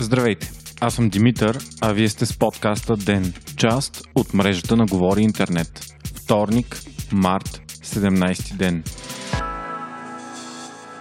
Здравейте, аз съм Димитър, а вие сте с подкаста ДЕН, част от мрежата на Говори Интернет. Вторник, март, 17 ден.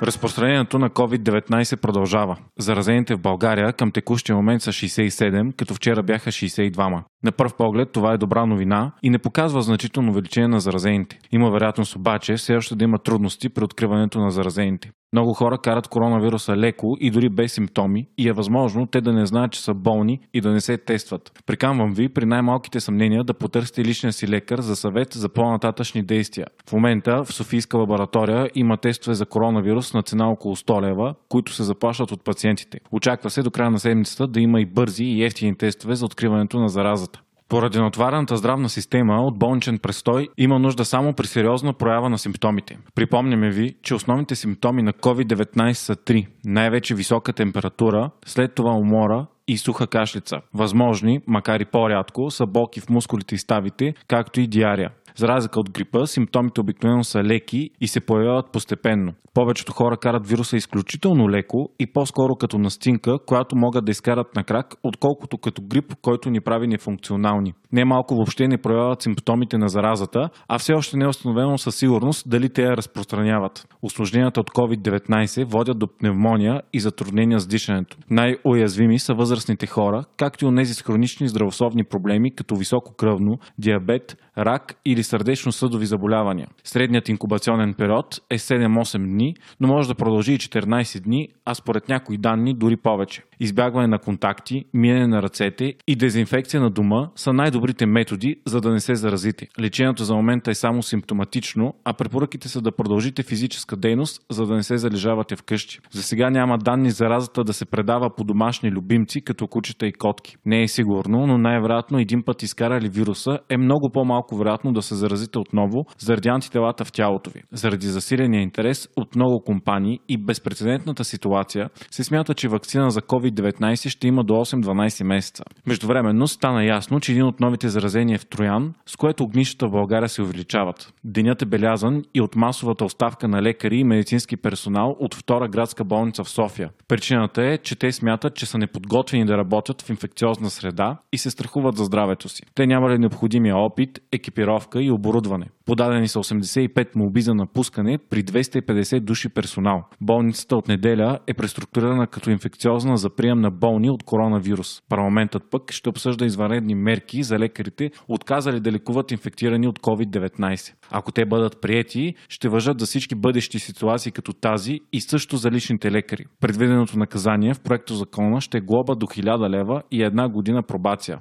Разпространението на COVID-19 продължава. Заразените в България към текущия момент са 67, като вчера бяха 62. На пръв поглед това е добра новина и не показва значително увеличение на заразените. Има вероятност обаче все още да има трудности при откриването на заразените. Много хора карат коронавируса леко и дори без симптоми и е възможно те да не знаят, че са болни и да не се тестват. Приканвам ви при най-малките съмнения да потърсите личния си лекар за съвет за по-нататъчни действия. В момента в Софийска лаборатория има тестове за коронавирус на цена около 100 лева, които се заплащат от пациентите. Очаква се до края на седмицата да има и бързи и ефтини тестове за откриването на заразата. Поради натварената здравна система от болничен престой има нужда само при сериозна проява на симптомите. Припомняме ви, че основните симптоми на COVID-19 са три. Най-вече висока температура, след това умора и суха кашлица. Възможни, макар и по-рядко, са болки в мускулите и ставите, както и диария. За разлика от грипа, симптомите обикновено са леки и се появяват постепенно. Повечето хора карат вируса изключително леко и по-скоро като настинка, която могат да изкарат на крак, отколкото като грип, който ни прави нефункционални. Не малко въобще не проявяват симптомите на заразата, а все още не е установено със сигурност дали те я разпространяват. Осложненията от COVID-19 водят до пневмония и затруднения с дишането. Най-уязвими са възрастните хора, както и онези с хронични здравословни проблеми, като високо кръвно, диабет, рак или сърдечно-съдови заболявания. Средният инкубационен период е 7-8 дни, но може да продължи и 14 дни, а според някои данни дори повече. Избягване на контакти, миене на ръцете и дезинфекция на дома са най-добрите методи, за да не се заразите. Лечението за момента е само симптоматично, а препоръките са да продължите физическа дейност, за да не се залежавате вкъщи. За сега няма данни заразата да се предава по домашни любимци, като кучета и котки. Не е сигурно, но най-вероятно един път изкарали вируса е много по-малко вероятно да се заразите отново заради антителата в тялото ви. Заради засиления интерес от много компании и безпредседентната ситуация се смята, че вакцина за COVID-19 ще има до 8-12 месеца. Междувременно стана ясно, че един от новите заразения е в Троян, с което огнищата в България се увеличават. Денят е белязан и от масовата оставка на лекари и медицински персонал от втора градска болница в София. Причината е, че те смятат, че са неподготвени да работят в инфекциозна среда и се страхуват за здравето си. Те нямали необходимия опит, екипировка и оборудване. Подадени са 85 молби за напускане при 250 души персонал. Болницата от неделя е преструктурирана като инфекциозна за прием на болни от коронавирус. Парламентът пък ще обсъжда извънредни мерки за лекарите, отказали да лекуват инфектирани от COVID-19. Ако те бъдат приети, ще въжат за всички бъдещи ситуации като тази и също за личните лекари. Предвиденото наказание в проекто закона ще е глоба до 1000 лева и една година пробация.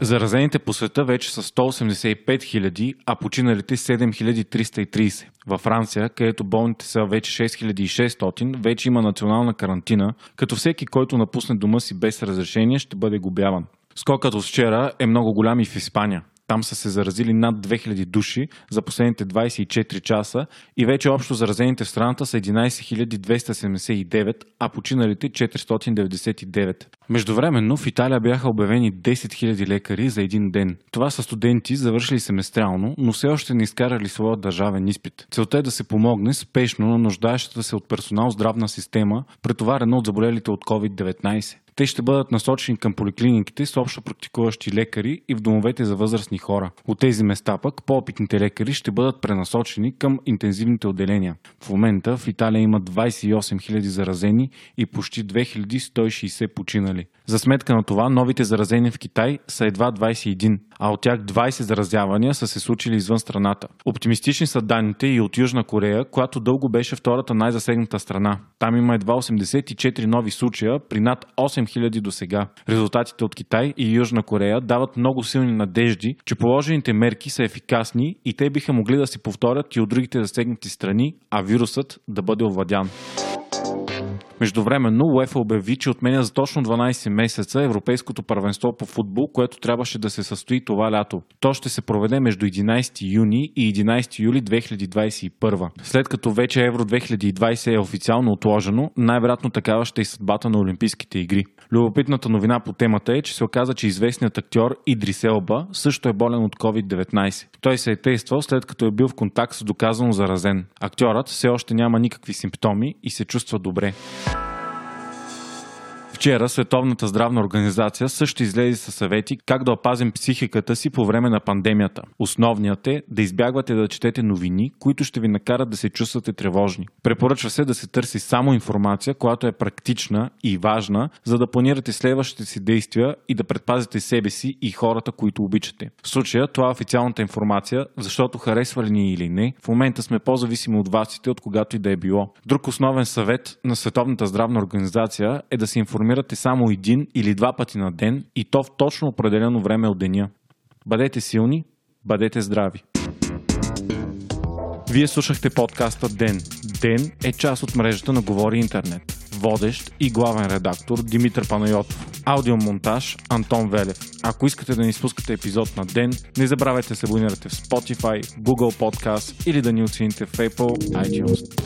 Заразените по света вече са 185 000, а починалите 7330. Във Франция, където болните са вече 6600, вече има национална карантина, като всеки, който напусне дома си без разрешение, ще бъде губяван. Скокът от вчера е много голям и в Испания. Там са се заразили над 2000 души за последните 24 часа и вече общо заразените в страната са 11 279, а починалите 499. Междувременно в Италия бяха обявени 10 000 лекари за един ден. Това са студенти, завършили семестрално, но все още не изкарали своя държавен изпит. Целта е да се помогне спешно на нуждаещата се от персонал здравна система, претоварена от заболелите от COVID-19. Те ще бъдат насочени към поликлиниките с общо практикуващи лекари и в домовете за възрастни хора. От тези места пък по-опитните лекари ще бъдат пренасочени към интензивните отделения. В момента в Италия има 28 000 заразени и почти 2160 починали. За сметка на това, новите заразени в Китай са едва 21, а от тях 20 заразявания са се случили извън страната. Оптимистични са данните и от Южна Корея, която дълго беше втората най-засегната страна. Там има едва 84 нови случая при над 8000 до сега. Резултатите от Китай и Южна Корея дават много силни надежди, че положените мерки са ефикасни и те биха могли да се повторят и от другите засегнати страни, а вирусът да бъде овладян. Междувременно УЕФА обяви, че отменя за точно 12 месеца Европейското първенство по футбол, което трябваше да се състои това лято. То ще се проведе между 11 юни и 11 юли 2021. След като вече Евро 2020 е официално отложено, най-вероятно такава ще е съдбата на Олимпийските игри. Любопитната новина по темата е, че се оказа, че известният актьор Идрис Елба също е болен от COVID-19. Той се е тествал след като е бил в контакт с доказано заразен. Актьорът все още няма никакви симптоми и се чувства добре. Вчера Световната здравна организация също излезе със съвети как да опазим психиката си по време на пандемията. Основният е да избягвате да четете новини, които ще ви накарат да се чувствате тревожни. Препоръчва се да се търси само информация, която е практична и важна, за да планирате следващите си действия и да предпазите себе си и хората, които обичате. В случая това е официалната информация, защото харесва ли ни или не, в момента сме по-зависими от властите от когато и да е било. Друг основен съвет на Световната здравна организация е да се информира информирате само един или два пъти на ден и то в точно определено време от деня. Бъдете силни, бъдете здрави. Вие слушахте подкаста Ден. Ден е част от мрежата на Говори Интернет. Водещ и главен редактор Димитър Панайотов. Аудиомонтаж Антон Велев. Ако искате да ни спускате епизод на ден, не забравяйте да се абонирате в Spotify, Google Podcast или да ни оцените в Apple iTunes.